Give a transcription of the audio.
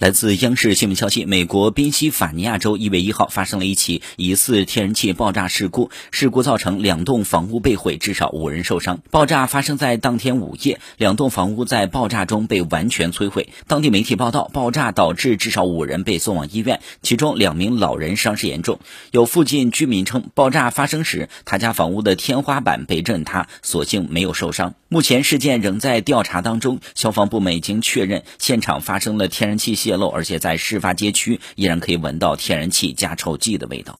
来自央视新闻消息，美国宾夕法尼亚州一月一号发生了一起疑似天然气爆炸事故，事故造成两栋房屋被毁，至少五人受伤。爆炸发生在当天午夜，两栋房屋在爆炸中被完全摧毁。当地媒体报道，爆炸导致至少五人被送往医院，其中两名老人伤势严重。有附近居民称，爆炸发生时他家房屋的天花板被震塌，所幸没有受伤。目前事件仍在调查当中，消防部门已经确认现场发生了天然气泄漏，而且在事发街区依然可以闻到天然气加臭剂的味道。